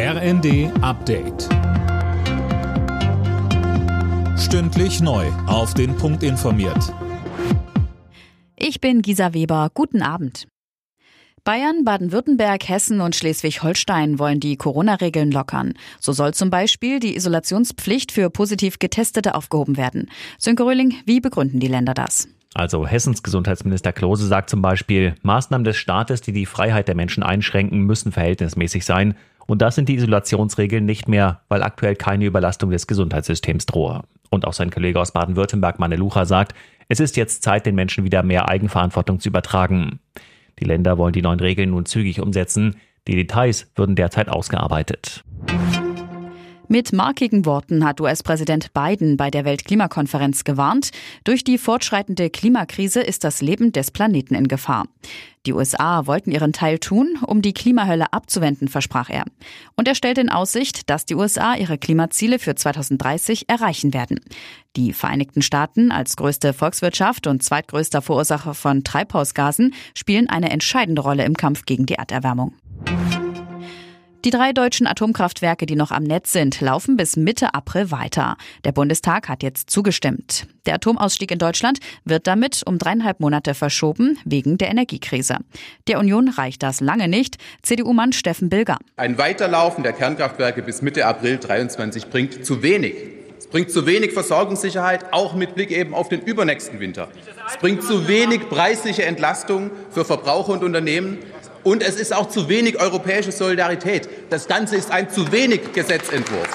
RND Update. Stündlich neu. Auf den Punkt informiert. Ich bin Gisa Weber. Guten Abend. Bayern, Baden-Württemberg, Hessen und Schleswig-Holstein wollen die Corona-Regeln lockern. So soll zum Beispiel die Isolationspflicht für positiv Getestete aufgehoben werden. Sönke Röhling, wie begründen die Länder das? Also Hessens Gesundheitsminister Klose sagt zum Beispiel, Maßnahmen des Staates, die die Freiheit der Menschen einschränken, müssen verhältnismäßig sein. Und das sind die Isolationsregeln nicht mehr, weil aktuell keine Überlastung des Gesundheitssystems drohe. Und auch sein Kollege aus Baden-Württemberg, Manne Lucha, sagt, es ist jetzt Zeit, den Menschen wieder mehr Eigenverantwortung zu übertragen. Die Länder wollen die neuen Regeln nun zügig umsetzen. Die Details würden derzeit ausgearbeitet. Mit markigen Worten hat US-Präsident Biden bei der Weltklimakonferenz gewarnt, durch die fortschreitende Klimakrise ist das Leben des Planeten in Gefahr. Die USA wollten ihren Teil tun, um die Klimahölle abzuwenden, versprach er. Und er stellt in Aussicht, dass die USA ihre Klimaziele für 2030 erreichen werden. Die Vereinigten Staaten als größte Volkswirtschaft und zweitgrößter Verursacher von Treibhausgasen spielen eine entscheidende Rolle im Kampf gegen die Erderwärmung. Die drei deutschen Atomkraftwerke, die noch am Netz sind, laufen bis Mitte April weiter. Der Bundestag hat jetzt zugestimmt. Der Atomausstieg in Deutschland wird damit um dreieinhalb Monate verschoben, wegen der Energiekrise. Der Union reicht das lange nicht. CDU-Mann Steffen Bilger. Ein Weiterlaufen der Kernkraftwerke bis Mitte April 23 bringt zu wenig. Es bringt zu wenig Versorgungssicherheit, auch mit Blick eben auf den übernächsten Winter. Es bringt zu wenig preisliche Entlastung für Verbraucher und Unternehmen. Und es ist auch zu wenig europäische Solidarität. Das Ganze ist ein zu wenig Gesetzentwurf.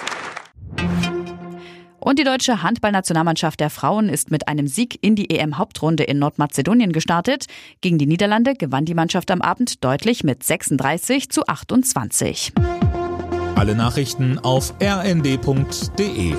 Und die deutsche Handballnationalmannschaft der Frauen ist mit einem Sieg in die EM-Hauptrunde in Nordmazedonien gestartet. Gegen die Niederlande gewann die Mannschaft am Abend deutlich mit 36 zu 28. Alle Nachrichten auf rnd.de